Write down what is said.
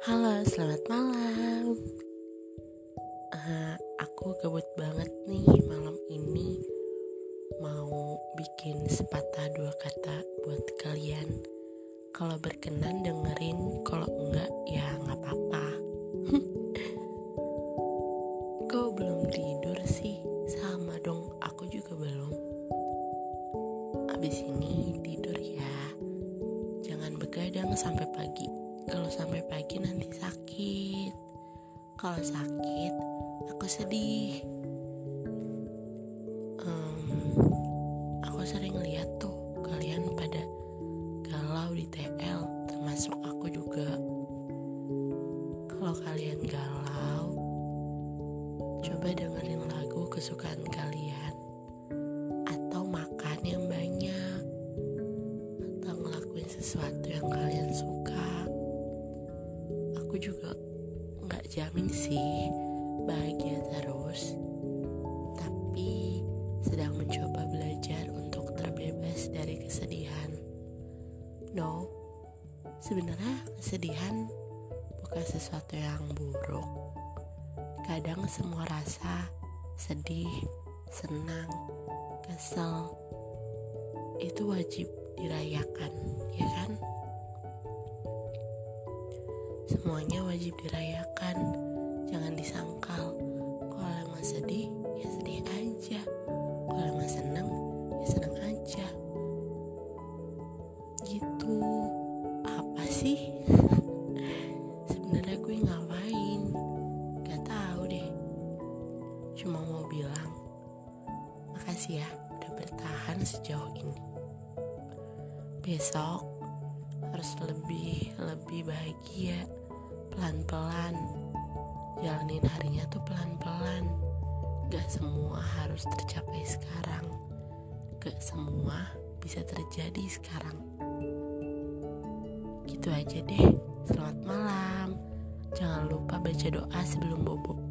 Selamat malam. Uh, aku gabut banget nih malam ini mau bikin sepatah dua kata buat kalian. Kalau berkenan dengerin, kalau enggak ya nggak apa-apa. Kok belum tidur sih? Sama dong, aku juga belum. Abis ini tidur ya. Jangan begadang sampai pagi kalau sampai pagi nanti sakit. Kalau sakit aku sedih. Um, aku sering lihat tuh kalian pada galau di TL termasuk aku juga. Kalau kalian galau coba dengerin lagu kesukaan kalian atau makan yang banyak atau ngelakuin sesuatu juga nggak jamin sih bahagia terus. Tapi sedang mencoba belajar untuk terbebas dari kesedihan. No sebenarnya kesedihan bukan sesuatu yang buruk. Kadang semua rasa sedih senang kesel itu wajib dirayakan Semuanya wajib dirayakan, jangan disangkal. Kalau emang sedih, ya sedih aja. Kalau emang seneng, ya seneng aja. Gitu. Apa sih? Sebenarnya gue ngapain? Gak tahu deh. Cuma mau bilang, makasih ya udah bertahan sejauh ini. Besok harus lebih lebih bahagia pelan-pelan. Jalanin harinya tuh pelan-pelan. Gak semua harus tercapai sekarang. Gak semua bisa terjadi sekarang. Gitu aja deh. Selamat malam. Jangan lupa baca doa sebelum bobo